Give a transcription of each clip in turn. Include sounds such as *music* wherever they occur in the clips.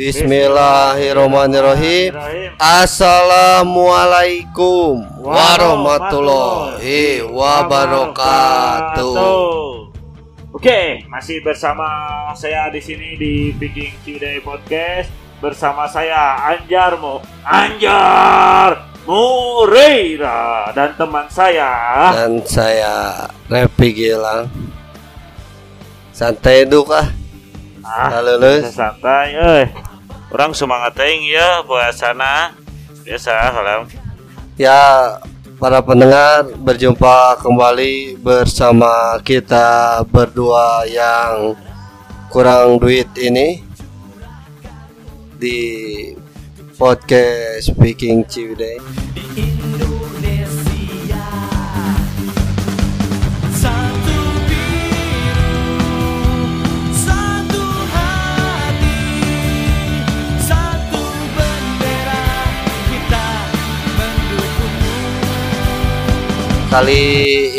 Bismillahirrahmanirrahim. Assalamualaikum warahmatullahi wabarakatuh. Oke, masih bersama saya di sini di Picking Today Podcast bersama saya Anjar Mo Anjar Mureira dan teman saya Dan saya Repi Gilang. Santai dukah? ah, Lulus. bisa santai euy. Orang semangat teuing ya puasana. Biasa kalau Ya, para pendengar berjumpa kembali bersama kita berdua yang kurang duit ini di podcast Speaking Ciwidey. Kali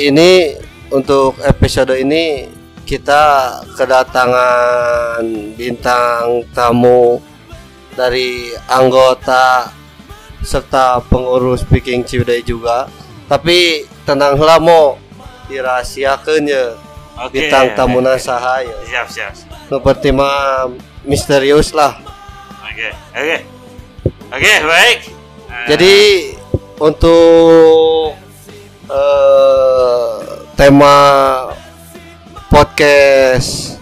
ini untuk episode ini kita kedatangan bintang tamu dari anggota serta pengurus Speaking Ciwidey juga. Tapi tenang lah mau dirahasiakeun ya Oke. bintang tamuna saha ya. Siap, siap. Seperti mah misterius lah. Oke, oke. Oke, baik. Eh, Jadi untuk eh, tema podcast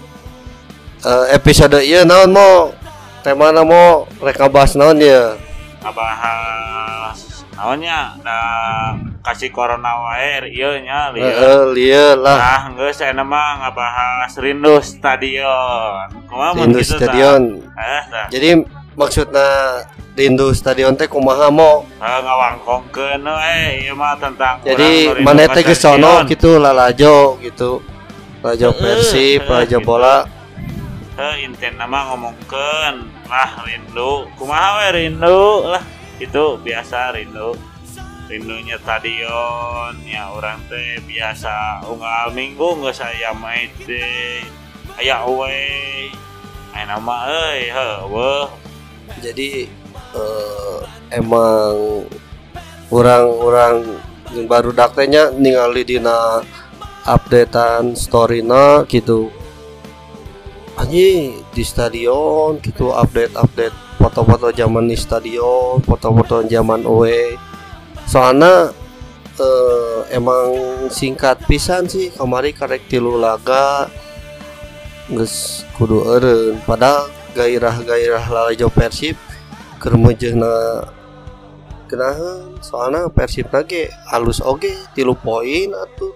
eh, episode iya naon mau tema mau reka bahas naon ya ngabahas naonnya nah kasih corona wae ieu nya lieu. Heeh, lieu lah Nah, geus saya mah ngabahas rindu stadion. Kumaha Rindu tah? Stadion. Eh, tah. jadi maksudnya rindu stadion teh kumaha mau Eh, ngawangkongkeun we ieu mah tentang jadi mana teh geus sono gitu lalajo gitu. Lajo persib heeh, lajo gitu. bola. Heh, inten nama ngomongkeun. Lah rindu. Kumaha we rindu? Lah itu biasa rindu. Rindunya stadion ya orang teh biasa. Unggal minggu nggak saya main teh aya away. Aya nama euy heueuh. Jadi eh, emang orang-orang yang baru daktenya ningali dina updatean storyna gitu. Anjing di stadion gitu update update foto-foto zaman di stadion foto-foto zaman away soalnya eh, emang singkat pisan sih kamari karek tilu laga geus kudu eureun. Padahal gairah-gairah lalajo Persib keur meujeuhna kenahan soalnya Persib lagi halus oge tilu poin atuh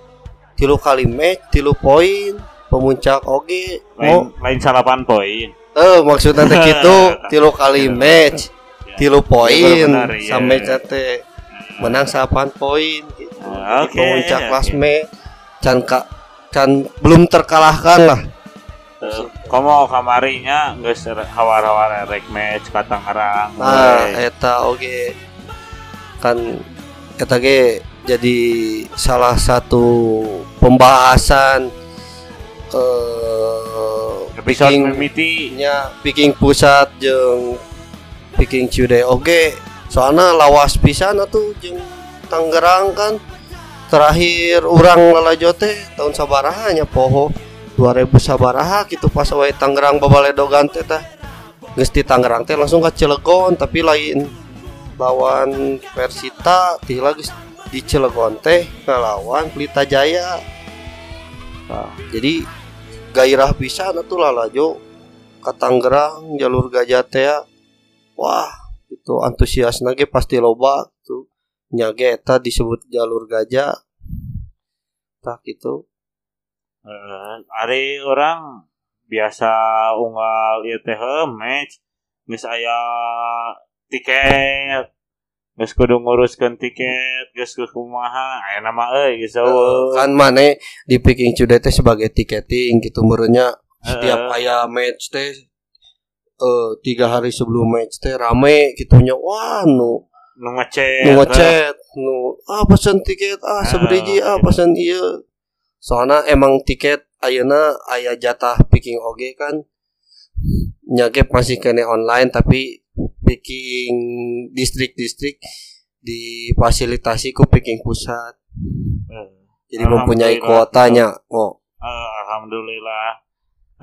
tilu kali match tilu poin pemuncak oge lain mau lain salapan poin eh maksudnya teh gitu *laughs* tilu kali match tilu poin benar, iya. sampai teh menang 8 poin gitu. Ah, oke, pemuncak oke. klasme can ka, can belum terkalahkan lah komo kamarinya geus hawar-hawar rek match ka Tangerang Nah, eta oge. Kan eta ge jadi salah satu pembahasan eh episode nya picking pusat jeung picking Ciudai oge soalnya lawas pisan atuh jeung Tangerang kan. Terakhir orang lalajo teh tahun sabaraha nya poho 2000 sabaraha gitu pas wae Tangerang babaledogan teh tah geus di Tangerang teh langsung ke Cilegon tapi lain lawan Persita tih lagi di Cilegon teh ngelawan Pelita Jaya. Nah, jadi gairah pisan atuh lalajo ke Tangerang jalur gajah teh ya. wah itu antusias ge pasti loba tuh. Nyage eta disebut jalur gajah. Tak gitu Eh, ari orang biasa unggal ieu teh match geus aya tiket geus kudu nguruskeun tiket geus kumaha aya nama euy geus eueuh. kan mane di picking cude teh sebagai tiketing gitu merenya setiap Heeh. aya match teh eh tiga hari sebelum match teh rame gitunya wah nu nu ngechat nu ngechat nu ah pesen tiket ah seberiji ah gitu. pesen iya soalnya emang tiket ayeuna aya jatah picking oge kan. Nyagep masih kene online tapi picking distrik-distrik difasilitasi ku picking pusat. Eh, jadi mempunyai Alhamdulillah. kuotanya oh eh, alhamdulillah.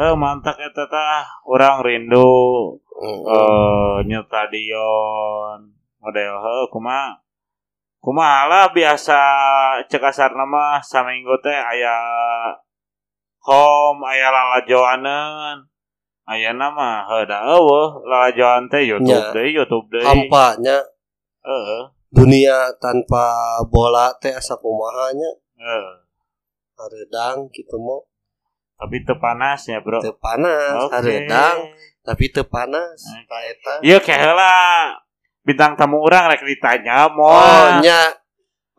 Eh mantap eta tah orang rindu mm, eh nyu stadion model. Heuh kumaha kumaha lah biasa cek asarna mah saminggu teh aya home aya lalajoaneun aya nama heuh da eueuh lalajoan teh YouTube Nya. deui YouTube deui hampanya heeh. dunia tanpa bola teh asa kumahanya. Heeh. Haredang gitu mau tapi teu panas ya bro. Teu panas Oke. haredang tapi teu panas Oke. Ka eta Iya kayak heula bintang tamu orang rek ditanya mau Oh, nya.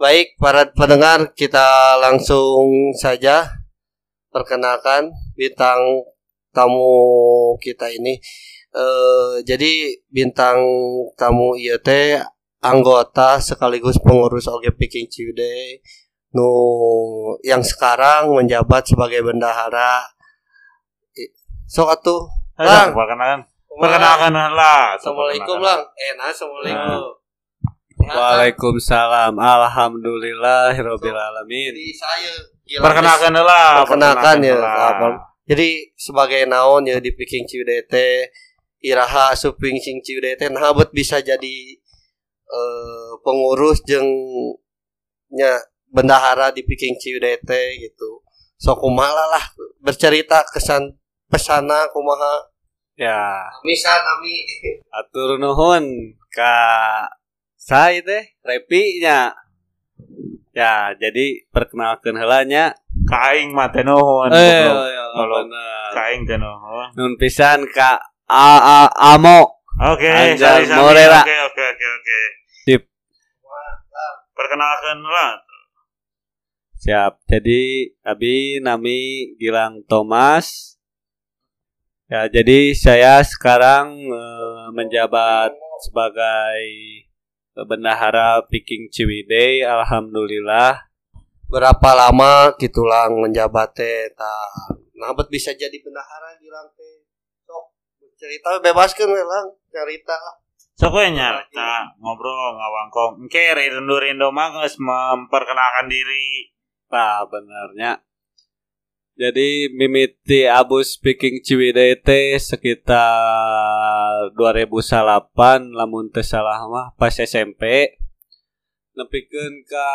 Baik, para pendengar, kita langsung saja perkenalkan bintang tamu kita ini. Eh, jadi bintang tamu teh anggota sekaligus pengurus Oge Picking Ciude nu yang sekarang menjabat sebagai bendahara. Sok atuh. Lang. Perkenalkan lah Assalamualaikum lang. Eh, nah, assalamualaikum. Waalaikumsalam. Alhamdulillahirabbil alamin. Jadi saya Gilang perkenalkan lah Perkenalkan ya? Jadi sebagai naon ya di Picking Ciudete Iraha Suping Sing Ciudete nah bet bisa jadi eh, pengurus jeung nya bendahara di Picking Ciudete gitu. So kumaha lah bercerita kesan pesana kumaha. Ya, Misal kami atur nuhun ka saya teh Repi nya. Ya, jadi perkenalkan heula nya. kaing mah teh nuhun Eh, goblok. ya, Kalau kaing teh nuhun Nun pisan ka A A Amo. oke Anjal sami Morera. oke oke oke oke Sip. perkenalkan lah Siap. Jadi abi nami Gilang Thomas. Ya, jadi saya sekarang eh, menjabat sebagai bendahara Picking Ciwidey. Alhamdulillah. berapa lama gitu lang menjabat teh. Nah bisa jadi bendahara Gilang teh. Sok cerita bebaskeun we lang cerita lah. sok we nyarita ngobrol ngawangkong engke rindu rindu mah geus memperkenalkan diri Nah, benernya. Jadi mimiti Abu speaking teh sekitar 2008 lamun teu salah mah pas SMP. Nepikeun ka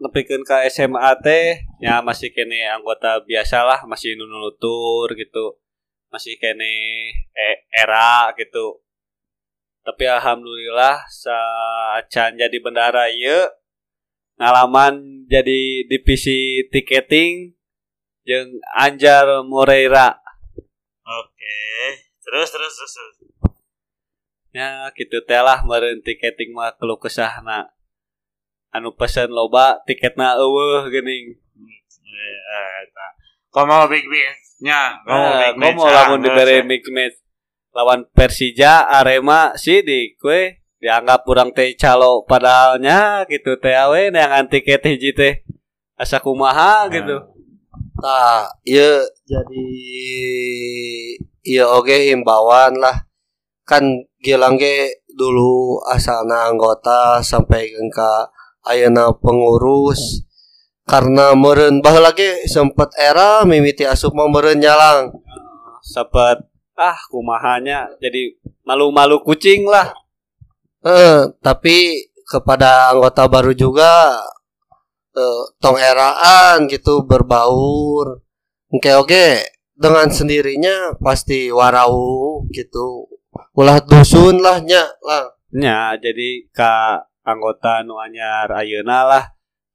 nepikeun ka SMA teh ya masih kene anggota biasalah masih nunutur gitu. Masih kene e- era gitu. Tapi alhamdulillah saacan jadi bendara ieu ngalaman jadi divisi tiketing jeung Anjar Moreira oke terus terus terus, terus. ya gitu teh lah meureun tiketing mah keluh kesahna anu pesen loba tiketna eueuh geuning Eh, eh, eta. Komo big match nya, komo nah, big match. komo lamun dibere eh. big match lawan Persija Arema sidik we dianggap kurang teh calo padahalnya gitu teh awe yang tiket hiji teh. Asa kumaha gitu. Nah, iya jadi iya oke himbauan lah. Kan Gilang ge dulu asalna anggota sampai ke ayeuna pengurus. Karena meureun baheula ge sempet era mimiti asup mah meureun nyalang. sepet ah kumahanya jadi malu-malu kucing lah Eh, tapi kepada anggota baru juga eh, tong eraan gitu berbaur. Oke oke dengan sendirinya pasti warau gitu. Ulah dusun lah nya lah. nya jadi ka anggota nu anyar ayeuna lah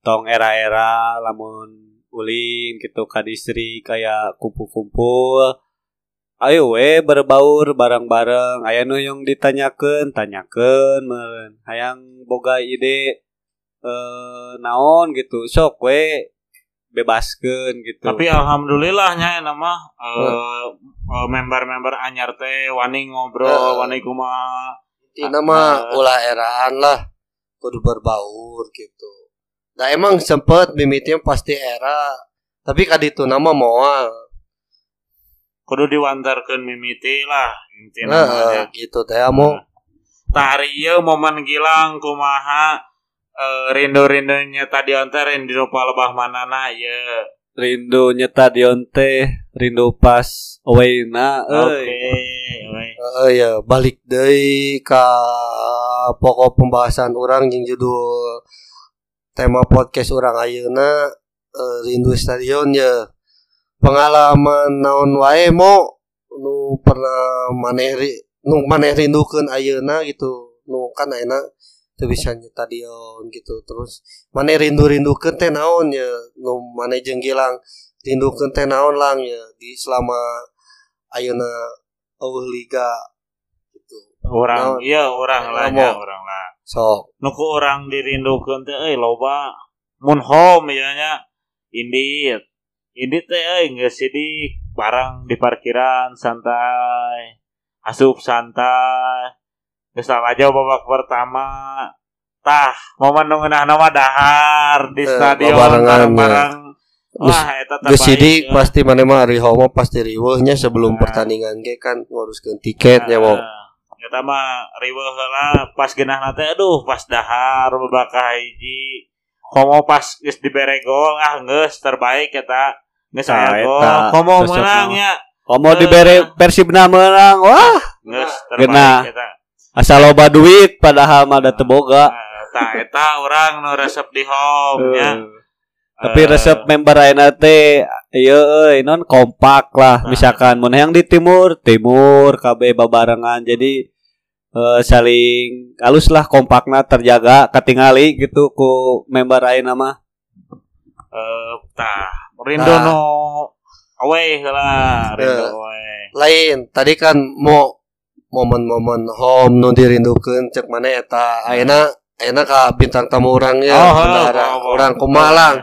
tong era-era lamun ulin gitu ka distrik kayak kumpul-kumpul ayo we berbaur bareng-bareng aya nu yang ditanyakeun tanyakeun meureun hayang boga ide eh naon gitu sok we bebaskeun gitu Tapi alhamdulillahnya nama eh, eh, member-member anyar teh wani ngobrol, Eh. wani kumaha. Intina mah ulah eraan lah kudu berbaur gitu. Nah emang sempet mimitinya pasti era tapi kaditu nama moal. Kudu diwantarkeun mimiti lah intina Nah, mah nya. gitu teh. Tah hari ieu momen gilang kumaha eh, rindu-rindunya tadi onte rindu palebah manana ieu. rindu nyeta dion teh rindu pas awayna Oke, we. Heeh ya, balik deui ka pokok pembahasan orang jeung judul tema podcast orang ayeuna eh, rindu stadion ya. Pengalaman naon wae mo nu pernah maneh ri- nu maneh rindukeun ayeuna gitu. Nu kan ayeuna teu bisa stadion gitu. Terus maneh rindu-rindukeun teh naon ya? Nu maneh jeung Gilang rindukeun teh naon lang ya di selama ayeuna eueuh liga gitu. Orang Naon? iya orang lah nya orang lah. Sok. Nuku orang dirindukeun teh euy loba mun home ya nya indit. Indit teh euy geus sidik barang di parkiran santai. Asup santai. Geus aja babak pertama. Tah, momen nu ngeunahna mah dahar di Eh, stadion babarengan, bareng-bareng. Wah, Geus sidik baik, pasti mana mah hari home pasti riweuhnya sebelum Nah. pertandingan ge kan nguruskeun tiketnya Nah, mau. Eta mah riweuh heula pas geunahna teh aduh pas dahar babakah hiji. Komo pas geus dibere gol ah geus terbaik eta. Geus aya gol. Komo menang mah. ya. Komo Eh. dibere Persibna menang wah Geus terbaik eta. asal loba duit padahal mah da Nah, Eta eta urang nu resep di home nya. Eh. tapi Eh, resep member ayeuna teh ieu non kompak lah Nah. misalkan mun yang di timur timur KB babarengan jadi eh, saling halus lah kompakna terjaga ketingali gitu ku member ayeuna mah eh tah rindu Tah. nu away heula rindu Eh. away. Lain tadi kan mau momen-momen home nu dirindukeun cek mana eta ayeuna ayeuna ka bintang tamu orangnya Oh, bendahara oh, oh, orang oh. Kumalang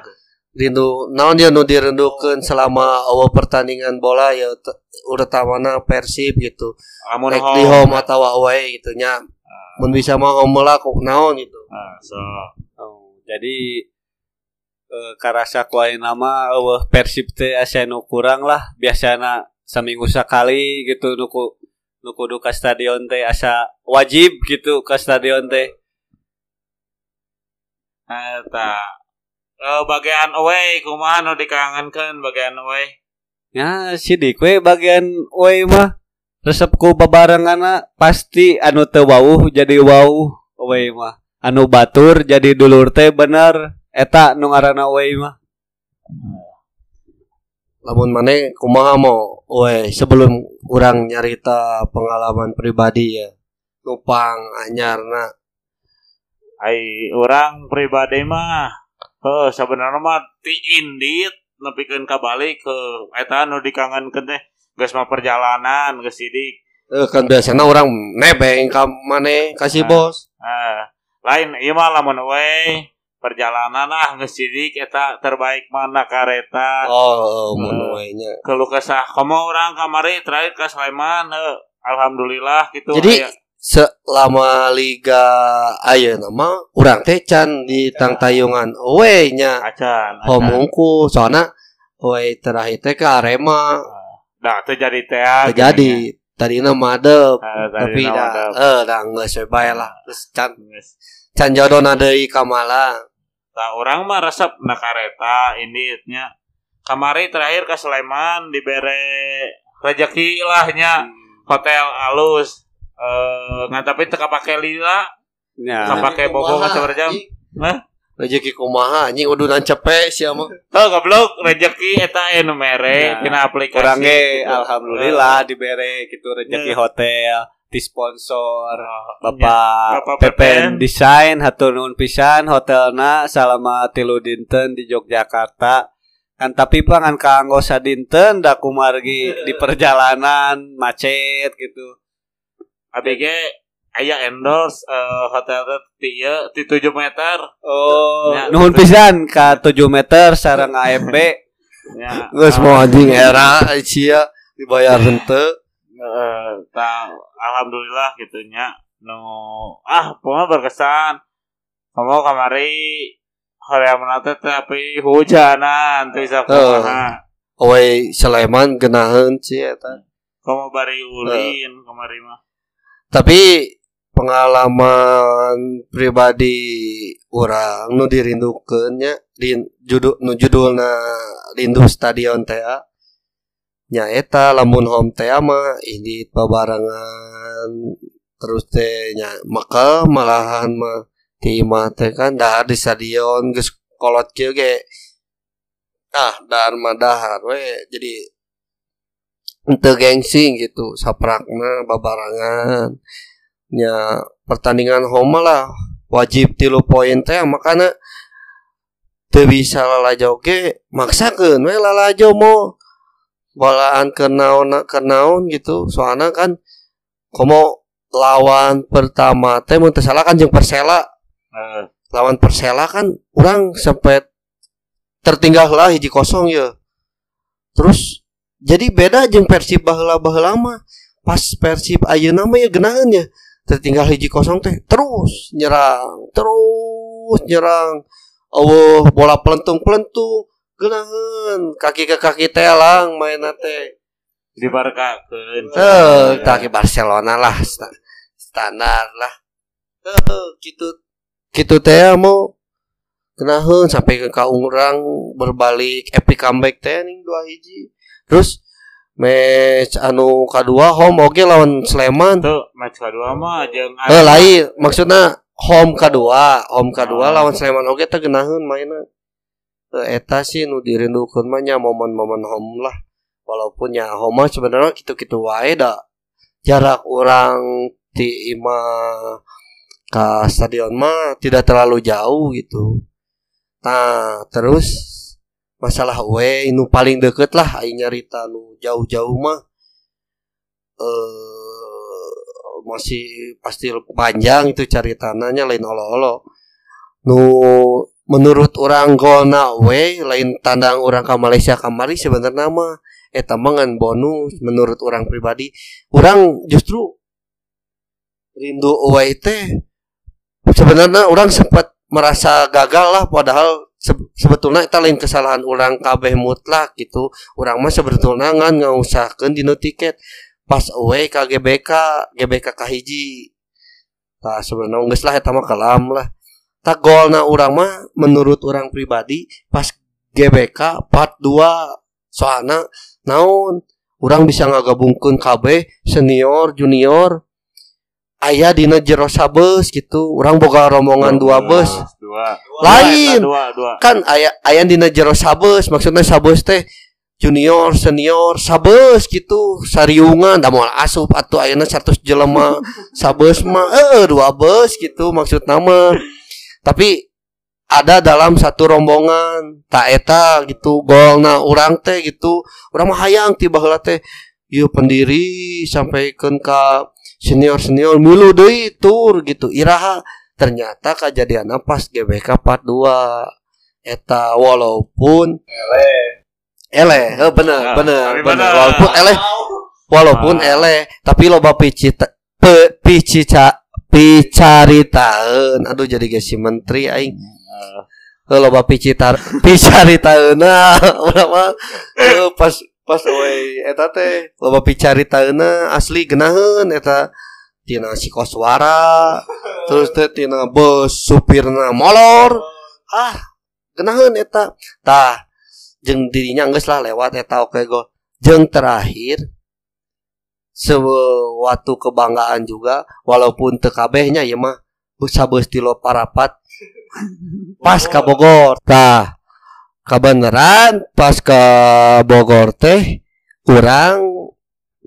rindu naon dia nu dirindukeun selama awal pertandingan bola ya utamana Persib gitu. Lamun baik di home. atau away gitu nya. Mun bisa mah home lah kok naon gitu. Ah, so. Oh, jadi eh, karasa ku ayeuna mah eueuh Persib teh asa nu kurang lah. Biasana seminggu sekali gitu nuku nu kudu ka stadion teh asa wajib gitu ke stadion teh. Eta eh bagian away kumaha nu dikangenkeun bagian away Ya, sidik we bagian we mah resepku babarenganna pasti anu teu wauh jadi wauh we mah. Anu batur jadi dulur teh bener eta nu ngaranna we mah. lamun mana kumaha mau we sebelum kurang nyarita pengalaman pribadi ya nupang anyarna ai orang pribadi mah heuh sebenarnya mah ti indit nepikeun ka balik ke eta nu dikangenkeun teh geus mah perjalanan geus sidik eh, kan biasanya orang nebeng ka mana kasih Ah. bos ah lain ieu mah lamun we perjalanan ah geus sidik eta terbaik mana kareta oh mun Eh. we nya keluh kesah komo orang kamari terakhir ke Sleman heuh alhamdulillah gitu Jadi, aya. Selama liga ayeuna mah urang teh can di tang tayungan we nya acan acan. home unggul soalna we terakhir teh ke Arema. Dah terjadi teh jadi. tadi mah madep. Ah, tapi dah nama eh dah we bae lah. Terus can can jodona deui ka Malang Tah orang mah resep na kareta ini nya. Kamari terakhir ke Sleman dibere rezeki lah nya. Hotel alus. Eh ngan tapi teu kapake lila, Ya. kapake bobo ka sabarjam. Hah? rezeki kumaha anjing udunan cepet sia mah Tuh goblok rezeki eta anu mere Ya. tina aplikasi. Kurang ge Gitu. alhamdulillah dibere gitu rezeki Ya. hotel di sponsor Eh, Bapak, Bapak Pepen Pepen. Desain hatur nuhun pisan hotelna selama tilu dinten di Yogyakarta kan tapi pangan kanggo sadinten da kumargi di *laughs* perjalanan macet gitu ABG aya endorse eh, hotel teh ti ieu ti 7 meter. oh. Ya, nuhun pisan ka 7 meter sareng *laughs* AFB Ya. geus mau anjing era sia dibayar henteu. Eh tah alhamdulillah gitu nya. Nu ah pokoknya berkesan. Kamu kamari hari menate tapi hujanan teu bisa kumaha Owe Sleman genaheun sih eta. Komo bari ulin kemari mah. Tapi pengalaman pribadi orang nu dirindukeunnya di judul nu judulna rindu stadion teh nya eta lamun home teh mah ini babarangan terus teh nya maka malahan mah ti imah teh kan dahar di stadion geus kolot kieu ge. Ah dahar mah dahar we. Jadi ente gengsi gitu saprakna babarangan. Nya pertandingan home lah wajib tilu poin teh makanya teu bisa lalajo ge maksakeun we lalajo mau balaan ke naon ke naon gitu soalnya kan komo lawan pertama teh mun salah kan jeung Persela. Heeh. lawan Persela kan orang sampai tertinggal lah hiji kosong ya terus jadi beda jeung Persib mah. Pas Persib ayeuna mah ya geunaheun ya. Tertinggal hiji kosong teh terus nyerang terus nyerang. Oh bola pelentung pelentung geunaheun kaki ke kaki teh lang mainna teh. Dibarkakeun. eh kaki Barcelona lah sta- standar lah. Eh gitu gitu teh mau. Kenaheun sampai ke ka urang berbalik epic comeback teh ning dua hiji terus match anu kadua home oge lawan Sleman. Tuh match kedua mah jeung eh lain maksudnya home kadua home kadua Oh. lawan Sleman. Oge teh geunaheun mainna Eh, eta sih nu dirindukeun mah nya momen-momen home lah. Walaupun ya home mah sebenarnya gitu-gitu wae da jarak orang ti imah ke stadion mah tidak terlalu jauh gitu. Nah terus masalah we nu paling deket lah aing nyarita nu jauh-jauh mah. Eh masih pasti panjang itu caritananya lain olo-olo. Nu menurut orang golna we lain tandang orang ke Malaysia kamari sebenarnya mah eta mah ngan bonus menurut orang pribadi. Orang justru rindu we teh sebenarnya orang sempat merasa gagal lah padahal sebetulnya itu lain kesalahan orang kabeh mutlak gitu. Orang mah sebetulnya nggak usahkan di tiket. Pas away ke GBK GBK kahiji nah sebenarnya nggak lah ya kalam lah. Tak gol na orang mah menurut orang pribadi pas GBK part 2 soalnya naon? Orang bisa ngagabungkan KB senior junior. Ayah dina jero sabes gitu. Orang boga rombongan dua bus Dua. Lain. Dua, dua. kan aya aya dina jero sabes maksudnya sabes teh junior senior sabes gitu sariungan da moal asup atuh ayeuna 100 jelema *laughs* sabes mah eh dua bus gitu maksud nama tapi ada dalam satu rombongan tak eta gitu golna urang teh gitu urang mah hayang tiba heula teh ieu pendiri sampaikan ka senior senior milu deui tur gitu iraha ternyata kejadian pas GBK part 2 eta walaupun ele. Eh, bener Ya, bener bener. bener. walaupun ele walaupun Ah. ele tapi loba pici pe, picica picaritaeun. Aduh jadi ge si menteri aing. Eh, loba picitar *laughs* picaritaeuna urang mah eh, pas pas we eta teh loba picaritaeuna asli geunaheun eta tina sikoswara terus teh tina bus supirna molor. Ah kenahan eta. Tah jeng dirinya enggak lah lewat eta oke go. Jeng terakhir suatu kebanggaan juga walaupun tekabehnya ya mah bisa bestilo parapat pas ke Bogor. Tah kebenaran pas ke Bogor teh kurang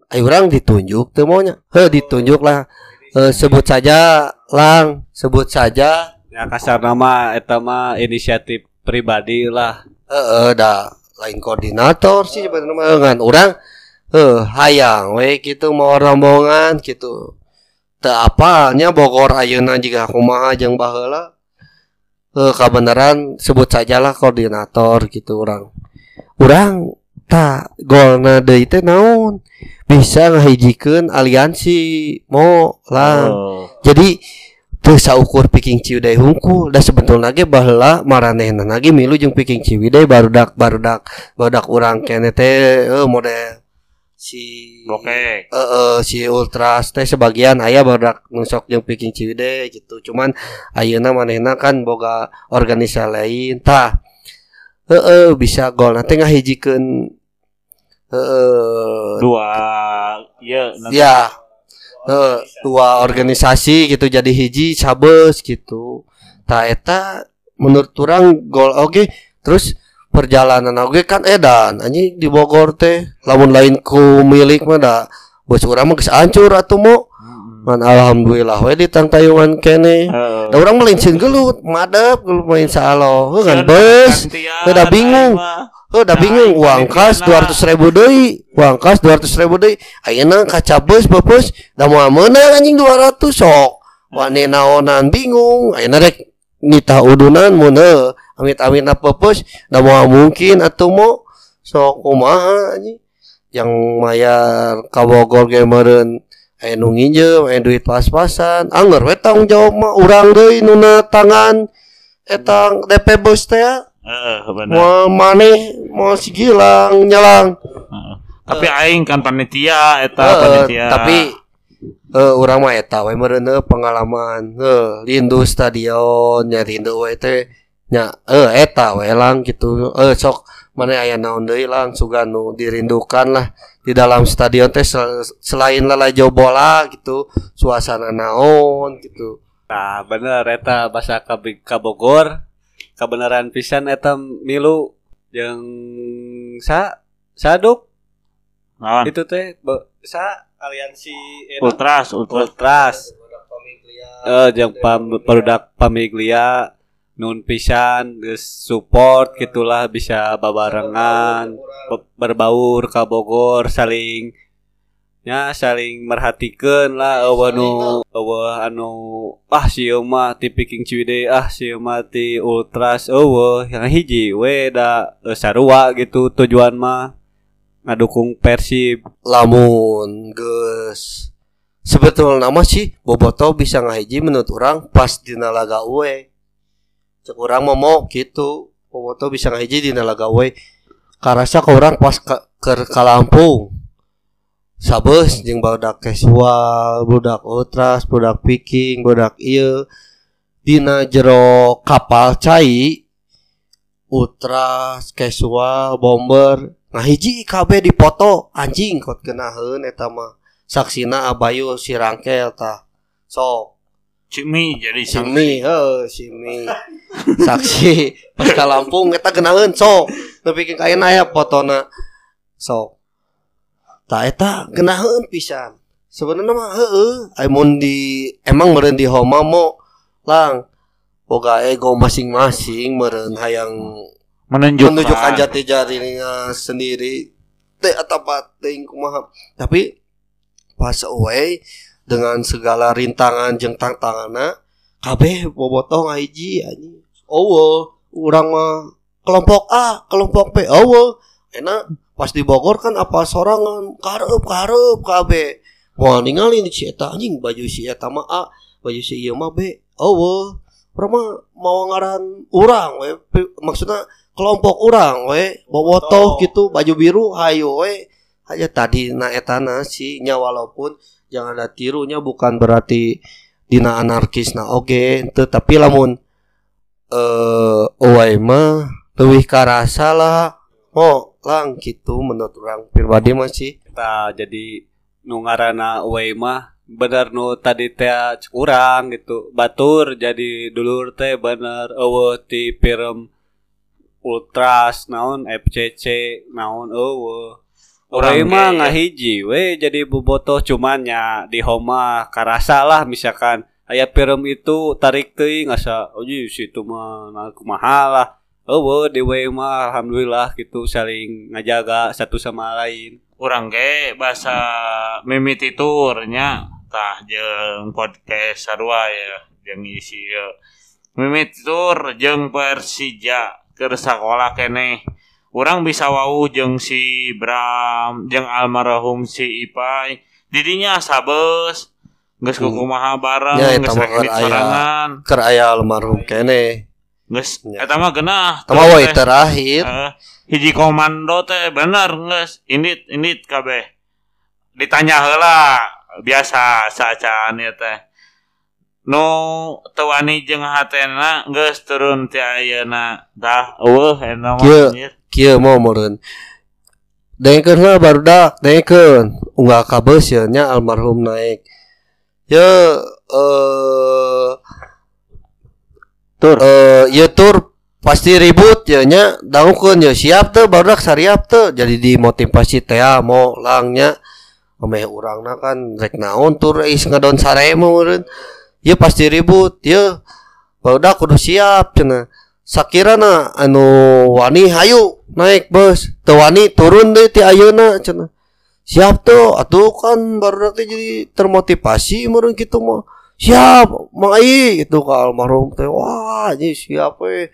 ay orang ditunjuk teu maunya. He ditunjuk lah Eh, sebut saja lang sebut saja. Ya kasar nama eta mah inisiatif pribadi lah. Heeh, da lain koordinator sih sebenarnya mah ngan orang eh hayang we gitu mau rombongan gitu teu apalnya Bogor ayeuna jiga kumaha jeung baheula. Eh kabeneran sebut sajalah koordinator gitu orang orang tak golna deui teh naon bisa ngahijikeun aliansi mau lah. Oh. jadi teu saukur piking ciwidey hungkul. Da sebetulna ge baheula maranehna lagi milu jeung piking ciwidey. Barudak barudak barudak urang kene teh eh, model si Bokek. eh eh, si ultras teh sebagian aya barudak nusok jeung piking ciwidey gitu. Cuman ayeuna manehna kan boga organisasi lain. Tah heeh bisa gol nanti ngahijikeun Dua ya nanti. Ya eh, dua organisasi gitu jadi hiji sabes gitu. Ta eta menurut orang gol oke terus perjalanan oke kan edan anjing di Bogor teh lamun lain ku milik mah da bos urang mah geus hancur atuh mo. Man alhamdulillah we di tangtayungan kene. Heeh. da urang mah lincin gelut madep gelut main heuh kan beus Gantian, Udah bingung. Oh, udah bingung uang kas dua ratus ribu deh uang kas dua ratus ribu deh. Ayeuna kacabes bepus da mau menang anjing dua ratus sok. Wani naonan bingung. Ayeuna rek nita udunan mune amit amit na pepus da mau mungkin atau mau sok kumaha anjing. Yang mayar kabogor gemeren aya nu nginjem aya duit pas-pasan. Anger we tanggung jawab mah urang deui nuna tangan. Etang DP bus teh bener. Mau maneh mau si Gilang nyelang. Heeh. Tapi aing kan panitia eta Eh, panitia. tapi eh urang mah eta we meureun pengalaman. Heuh, lindu stadion nya rindu we teh nya eh eta we lang gitu. Eh sok mana aya naon deui lang sugan nu dirindukan lah di dalam stadion teh sel- selain lalajo bola gitu suasana naon gitu Nah, bener eta bahasa ka, ka Bogor. Kebenaran pisan eta milu jeung sa saduk Naon? itu teh be- sa aliansi eta Ultras, ultras. Ultras. Eh jeung pam produk pamiglia nun pisan support gitulah bisa babarengan be- berbaur ka Bogor saling nya saling merhatikeun lah eueuh nu eueuh anu ah sieu mah ti Piking Ciwidey ah sieu mah ti Ultras eueuh yang hiji we da eh, sarua gitu tujuan mah ngadukung Persib. Lamun geus sebetulnya nama sih boboto bisa ngahiji menurut orang pas dina laga we cek urang mah mau gitu boboto bisa ngahiji dina laga we karasa ke orang pas ke, ke, ka Lampung sabes jeung badak casual budak ultras budak piking budak ieu dina jero kapal cai ultras casual bomber. Nah hiji KB dipoto anjing kot kenaheun eta mah. Saksina Abayu si Rangkel tah sok. Cimi jadi Simi heuh Simi *laughs* saksi pas Lampung eta kenaheun sok. Tapi ke kaena aya fotona sok tah eta kenaheun pisan. Sebenarnya mah mun di emang meureun di Homa mo lang boga ego masing-masing meureun hayang menunjukkan. menunjukkan jati jarinya sendiri. Teh atau ting kumaha tapi pas away dengan segala rintangan jeung tantanganna kabeh bobotoh ngahiji anjing. Eueuh urang mah kelompok A kelompok B. Eueuh enak pas di Bogor kan apa sorangan? Karep karep kabeh Wah ningali di si eta anjing. Baju si eta mah A baju si ieu mah B. Urang mah mau ngaran urang we. Maksudnya kelompok orang we. Bobotoh gitu baju biru hayo we. Aja tadi na etana sih nya walaupun jangan ada tirunya bukan berarti dina anarkis na oge tetapi lamun eh uai mah leuwih karasa lah. Oh lang gitu menurut orang pribadi masih kita jadi nu ngaranna we mah bener nu tadi teh cek urang gitu. Batur jadi dulur teh bener eueuh ti film ultras naon FCC naon Urang Urang mah ge, ya. ngahiji we jadi bobotoh cuman nya di homa karasa lah misalkan. Aya film itu tarik teuing asa oh ji situ mah nah kumaha lah eueuh di we mah alhamdulillah gitu saling ngajaga satu sama lain Urang ge bahasa mimititurnya tah jeung podcast sarua ya jeung isi ieu. Mimititur jeung Persija keur sakola keneh. Urang bisa wau jeung si Bram jeung almarhum si Ipai. Didinya sabes geus kumaha bareng Ya, geus rek sorangan aya almarhum kene. Geus Ya. eta mah geunah Tama Terus we teh, terakhir. eh, hiji komando teh bener geus indit indit kabeh ditanya heula biasa saacaan ieu teh nu teu wani jeung hatena geus turun ti ayeuna dah eueuh eta mah Kieu. anjir. Kieu mau meureun. Dengkeun heula barudak, dengkeun. Unggah ka beus ya almarhum naik. Ya eh Tur. eh ya tur pasti ribut ya nya dangukeun ya siap teu barudak sariap teu jadi dimotivasi teh ah, mau langnya Ame urangna kan rek naon tur is ngadon sare meureun. Ya pasti ribut ya barudak kudu siap cenah. Sakirana anu wani hayu naik bus teu wani turun deh ti ayeuna cenah. Siap tuh atuh kan barudak teh jadi termotivasi meureun kitu mah. Siap, mai itu ka almarhum teh. Wah, ini siap we.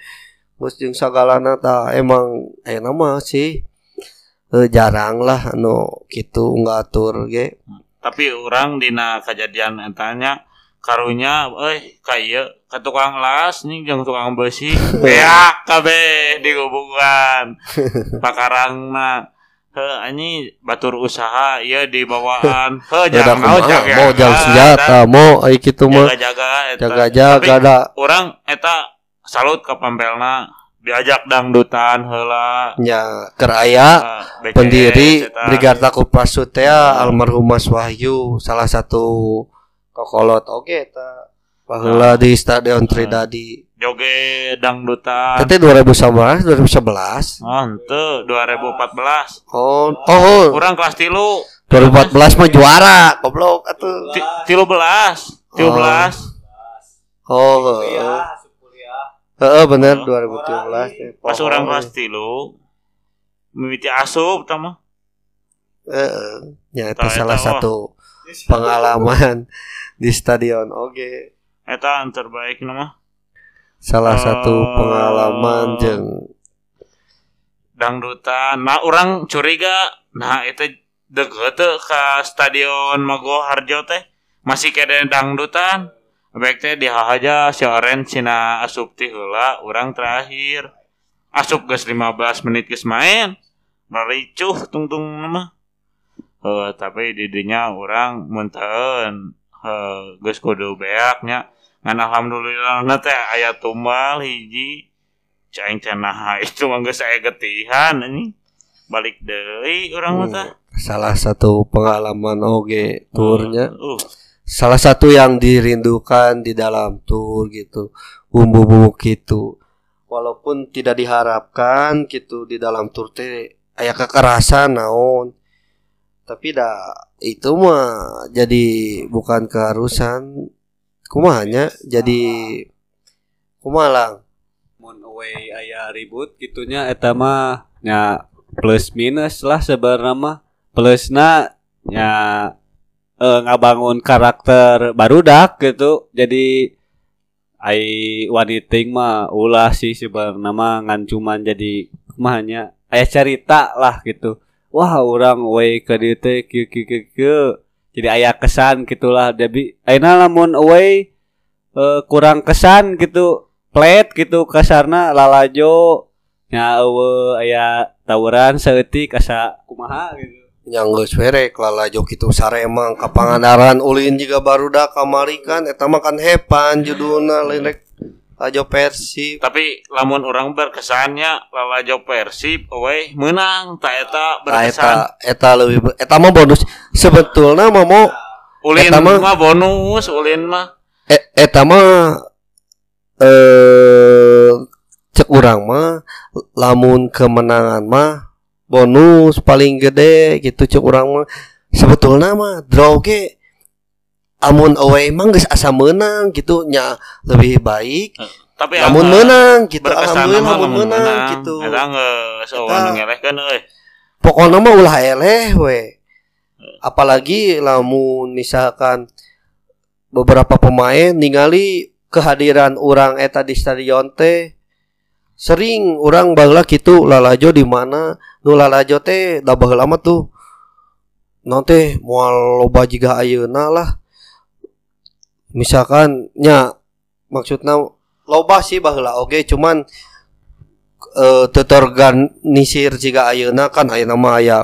Geus jeung sagalana tah emang aya mah sih. Eh, jarang lah anu kitu ngatur ge. tapi orang dina kejadian entahnya karunya eh kaya ke tukang las nih jeung tukang besi *laughs* beak kabeh digubungan *laughs* pakarangna he ini batur usaha ieu di bawaan. He Beda jangan mau jaga mau jang senjata, mau ai kitu mah. jaga jaga Jaga-jaga da orang eta salut ke pampelna. Diajak dangdutan heula nya keur aya pendiri. Brigada Kopassu teh almarhum Mas Wahyu salah satu kokolot. Oge eta. Baheula di Stadion Tridadi. Joget dangdutan Tete 2011 2011. Oh, ente 2014. Oh, oh, Kurang kelas tilu. 2014 mah juara, goblok atuh. Ti- Tilu belas. Tilu belas. Oh, heeh. Heeh bener 2017. Pas orang kelas tilu. Mimiti asup tama. Heeh. Ya itu salah satu pengalaman di stadion oge. Eta yang terbaik nama. Salah satu Oh. pengalaman jeung Dangdutan. Nah, orang curiga. Nah, itu deket ke stadion Mago Harjo teh. Masih kede dangdutan. Baik teh di aja si Oren cina asup ti heula urang terakhir. Asup geus 15 menit geus main. Maricuh tungtung nama. Eh tapi di dinya urang muntaheun heuh geus kudu beak nya. Ngan alhamdulillah na teh aya tumbal hiji. Caing cenah itu mah geus aya getihan anjing. Balik deui urang mah teh. salah satu pengalaman oge turnya. Uh, Salah satu yang dirindukan di dalam tur gitu. Bumbu-bumbu gitu. Walaupun tidak diharapkan gitu di dalam tur teh aya kekerasan naon. Tapi dah itu mah jadi bukan keharusan kumanya jadi kumalang mun away aya ribut gitunya eta mah nya plus minus lah sebenarnya mah. Plusna nya eh, ngabangun karakter barudak gitu. Jadi ai waniting mah ulah sih sebenarnya mah ngan cuman jadi kumanya aya cerita lah gitu. Wah orang away ke dieu teh kieu kieu kieu jadi aya kesan gitulah. Jadi ayeuna lamun away eh, kurang kesan gitu plet gitu kasarna lalajo nya eueuh aya tawuran saeutik asa kumaha gitu. Yang geus werek lalajo kitu saremang ka Pangandaran ulin juga barudak kamari kan eta mah kan hepan judulna lain lajo Persib tapi lamun orang berkesannya lalajo Persib we menang tak eta Nah, berkesan. eta eta lebih eta mah bonus. Sebetulnya mah mau Ulin eta mah- mah bonus, ulin mah. E- eta mah eh cek urang mah lamun kemenangan mah bonus paling gede gitu cek urang mah. Sebetulnya mah draw ge amun away mah geus asa menang gitu nya lebih baik. Tapi angga menang gitu alhamdulillah lamun menang gitu. Eta geus Eta- eueuh ngelehkeun euy. pokoknya mah ulah eleh we. Apalagi lamun misalkan beberapa pemain ningali kehadiran orang eta di stadion teh sering orang baheula gitu lalajo di mana nu lalajo teh da baheula mah tuh non teh moal loba jiga ayeuna lah misalkan nya maksudnya loba sih baheula oge cuman eh terorganisir jika ayeuna kan ayeuna mah aya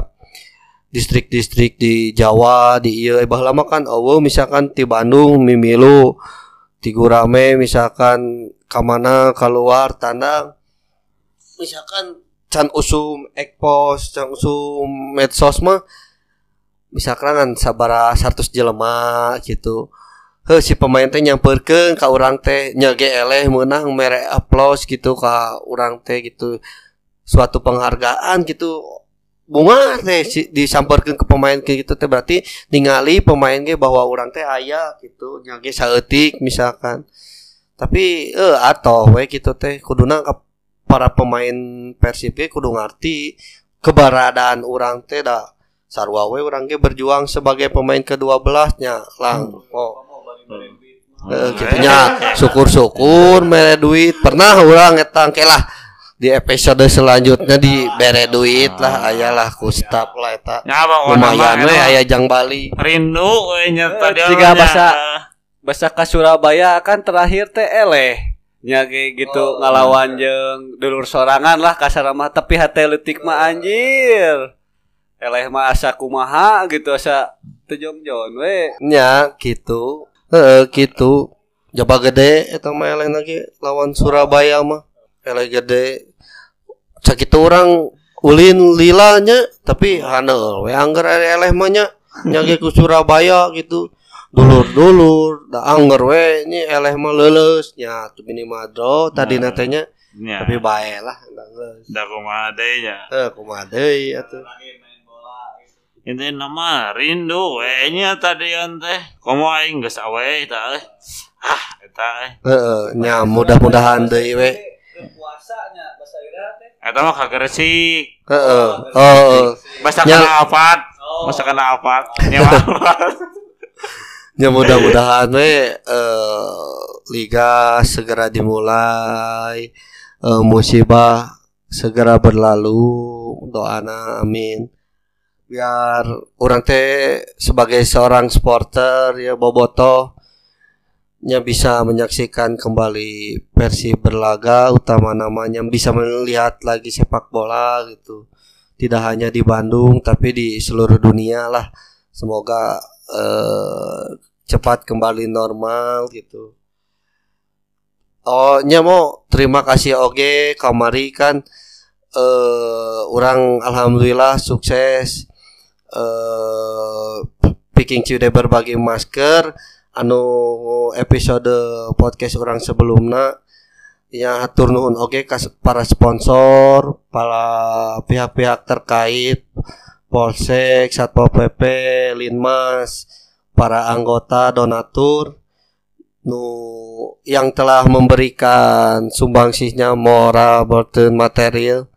distrik-distrik di Jawa di ieu baheula mah kan eueuh misalkan ti Bandung mimilu ti Gurame misalkan kamana keluar tandang misalkan can usum ekpos can usum medsos mah misalkan kan sabara 100 jelema gitu Heuh si pemain teh nyamperkeun ka urang teh nya ge eleh meunang mere aplaus gitu ka urang teh gitu. Suatu penghargaan gitu. Bunga teh si, ke pemain ke gitu teh berarti ningali pemain ge bahwa urang teh aya gitu nya ge saeutik misalkan. Tapi eh atau we gitu teh kuduna ka para pemain Persib ge kudu ngarti keberadaan urang teh da sarua we urang ge berjuang sebagai pemain ke-12 nya lang. Oh Eh, gitunya syukur-syukur mere duit. Pernah orang etang lah di episode selanjutnya di bere duit lah. Ayalah kustap lah eta. Bang lumayan we aya jang Bali. Rindu we nya tadi Jika bahasa bahasa ka Surabaya kan terakhir teh eleh nya gitu ngalawan jeung dulur sorangan lah kasar mah tapi hate leutik mah anjir. Eleh mah asa kumaha gitu asa tejom-jon we nya gitu heeh gitu. Jaba gede eta mah eleh lagi lawan Surabaya mah. Eleh gede. Sakitu orang ulin lilanya tapi haneul we angger eleh mah nya nya ge ku Surabaya gitu. Dulur-dulur da angger we ini eleh mah leuleus. Nya tu minimal draw tadi Nah. natenya nya. tapi bae lah da kumaha deui nya? Eh kumaha deui atuh Ini nama rindu we nya tadi teh komo aing geus awe eta euy ah eta euy heeh nya mudah-mudahan deui we. Puasanya bahasa Ira teh. Eta mah kageresik heeh oh Masa Nya- kena afat Masa kena afat Nya Ya mudah-mudahan we eh, liga segera dimulai, eh, musibah segera berlalu, doana amin. Biar orang teh sebagai seorang supporter ya bobotoh nya bisa menyaksikan kembali versi berlaga utama namanya bisa melihat lagi sepak bola gitu. Tidak hanya di Bandung tapi di seluruh dunia lah. Semoga eh, cepat kembali normal gitu. Oh nya mau terima kasih oge kamari kan. Eh orang alhamdulillah sukses eh picking cude berbagi masker anu episode podcast orang sebelumnya ya hatur nuhun oge ka para sponsor para pihak-pihak terkait Polsek, Satpol PP, Linmas, para anggota donatur nu yang telah memberikan sumbangsihnya moral maupun material.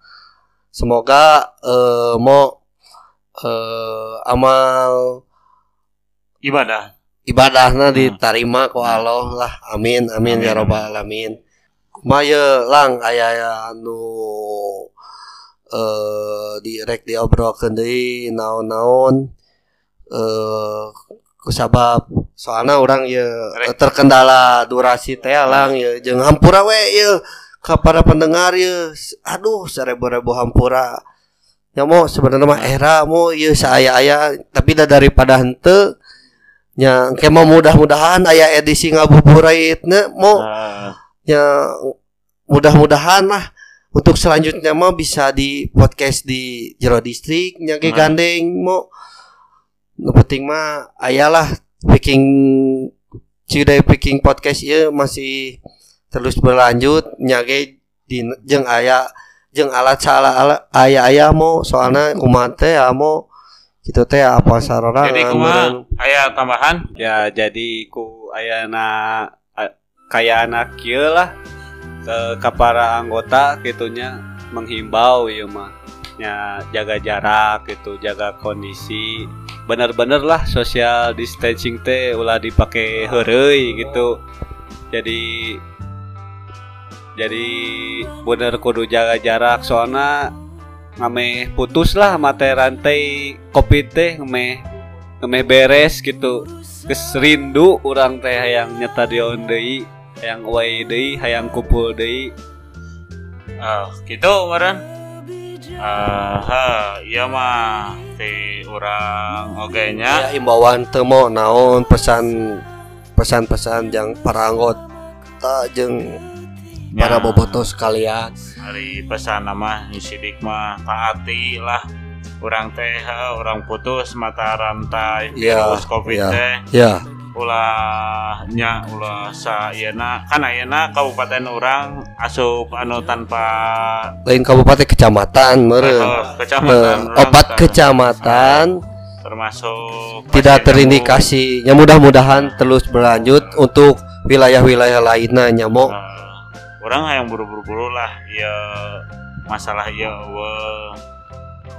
Semoga eh, mau eh, amal Ibadah. ibadahnya diterima ku Allah lah. Amin amin, ya Amin, robbal alamin. Maya lang aya nu eh direk diobrolkeun deui naon-naon eh kusabab soalnya orang ya terkendala durasi teh lang ya jeung hampura we ya ka para pendengar ya aduh seribu-ribu hampura ya mau sebenarnya mah era mau ya saya-aya tapi dah daripada hente nya engke mah mudah-mudahan aya edisi ngabuburitna mau Ah, ya mudah-mudahan lah. Untuk selanjutnya mah bisa di podcast di Jero Distrik nyake Nah. gandeng mau nu penting mah ayalah picking Cidai picking podcast ya masih terus berlanjut. Nyage di jeung aya jeung alat salah ala aya aya mau soalnya kumaha teh amo gitu teh apa sarorangan Jadi kumaha Aya tambahan? Ya jadi ku ayana a- kayak anak kieu lah ke, para anggota gitunya menghimbau ya mah. Nya jaga jarak gitu jaga kondisi. Bener-bener lah social distancing teh ulah dipakai heureuy gitu. Jadi jadi bener kudu jaga jarak soalnya ngameh putus lah mate rantai covid teh ngameh ngameh beres gitu geus rindu urang teh hayang nyetadion deui hayang wae deui hayang kumpul deui Ah, gitu meren. Ah, ha, iya mah ti orang oge ya nya. himbauan temo naon pesan pesan-pesan yang para anggota jeung para Ya. bobotoh sekalian. Hari pesan nama sidik mah taati lah. Orang teh orang putus mata rantai. Iya, virus covid iya. teh. ya. Ulah nya ulah sa ieu-na kan ayeuna kabupaten orang asup anu tanpa lain kabupaten kecamatan meureun. Eh, kecamatan opat urang kecamatan. Termasuk tidak terindikasi. Ya mudah-mudahan terus berlanjut untuk wilayah-wilayah lainnya nyamuk. Eh, orang yang buru-buru lah ya masalah ya we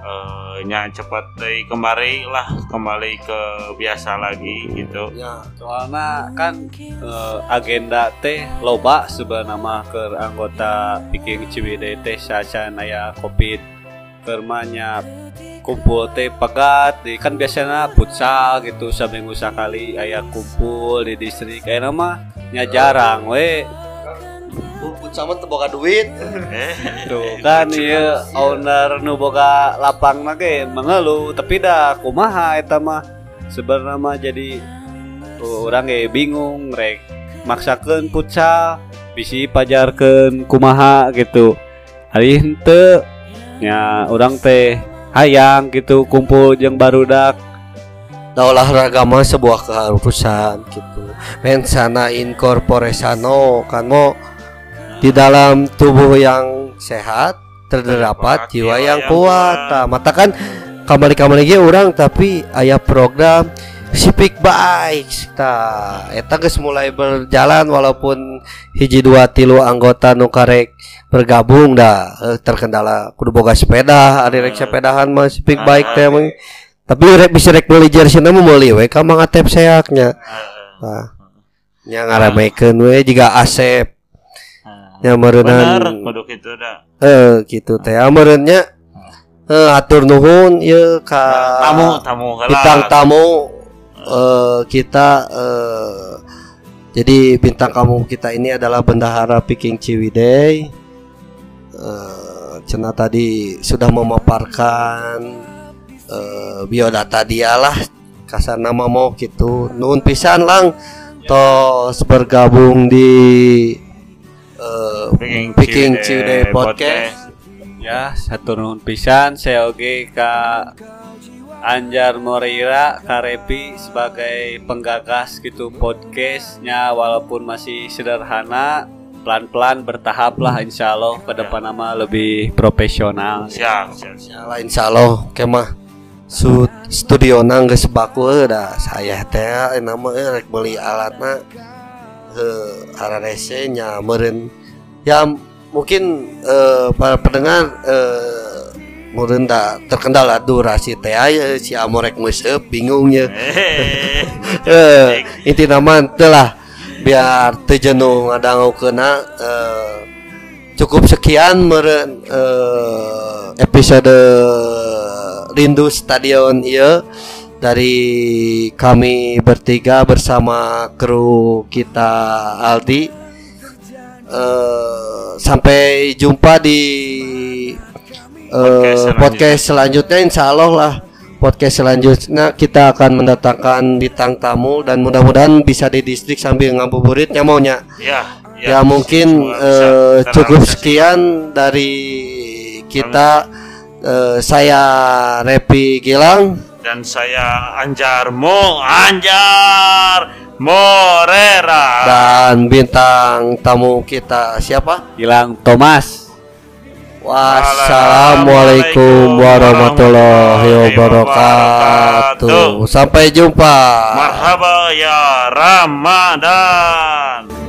eh, nya cepat deh kembali lah kembali ke biasa lagi gitu. Ya soalnya kan eh, agenda teh loba sebenarnya ke anggota Piking Ciwidey teh sacan aya covid kermanya kumpul teh pegat di kan biasanya futsal gitu seminggu sekali aya kumpul di distrik. Kayak nama nya jarang we sama teboga duit. Eh. Tuh kan iya owner nu boga lapang ge mengeluh tapi dah kumaha eta mah. Sebenarnya mah jadi uh, orang ge bingung rek maksakeun futsal bisi pajarkeun kumaha gitu. Hari henteu nya orang teh hayang gitu kumpul jeung barudak Nah, olahraga mah sebuah keharusan gitu. Mensana incorporesano kan mau di dalam tubuh yang sehat terdapat jiwa yang kuat. Nah, mata kan kamari-kamari ge orang tapi aya program Sipik Bikes. Tah, eta geus mulai berjalan walaupun hiji dua tilu anggota nu karek bergabung dah Eh, terkendala kudu boga sepeda, ari rek sepedahan mah Sipik Bike teh emang tapi rek bisa rek beli jersey na mah meuli we ka Mang Atep seaknya. Nah, nya ngaramekeun we jiga Asep nya bener meureunnan kudu gitu dah. Eh gitu teh. Ameureunnya eh atur nuhun ieu ka tamu tamu heula bintang tamu eh kita eh jadi bintang tamu kita ini adalah bendahara Piking Ciwidey. Eh cenah tadi sudah memaparkan eh biodata dia lah kasar nama mau gitu. Nun pisan lang. Tos bergabung di eh Picking Picking Ciwidey Podcast. ya satu nuhun pisan. Saya oge ka Anjar Moreira Karepi sebagai penggagas gitu podcastnya. Walaupun masih sederhana pelan-pelan bertahap lah insya Allah ke depan nama lebih profesional. Siap. Siap Insyaallah insyaallah kemah studio nang geus baku heuh da saya teh nama rek beli alatna heuh ararese nya meureun ya mungkin eh, para pendengar eh meureun da terkendala durasi teh aya si Amorek meuseup bingungnya eh inti nama teh lah biar teu jenuh ngadangukeuna eh cukup sekian meureun eh, episode Rindu Stadion ieu dari kami bertiga bersama kru kita Aldi. Eh, sampai jumpa di eh, Podcast selanjutnya. podcast selanjutnya insya Allah lah. Podcast selanjutnya kita akan mendatangkan bintang tamu dan mudah-mudahan bisa di distrik sambil ngabuburitnya maunya ya ya. Mungkin Semoga bisa eh, cukup sekian dari kita. Eh, saya Repi Gilang dan saya Anjar Mo Anjar Morera. Dan bintang tamu kita siapa? Hilang Thomas. Wassalamualaikum warahmatullahi wabarakatuh. Sampai jumpa. Marhaba ya Ramadan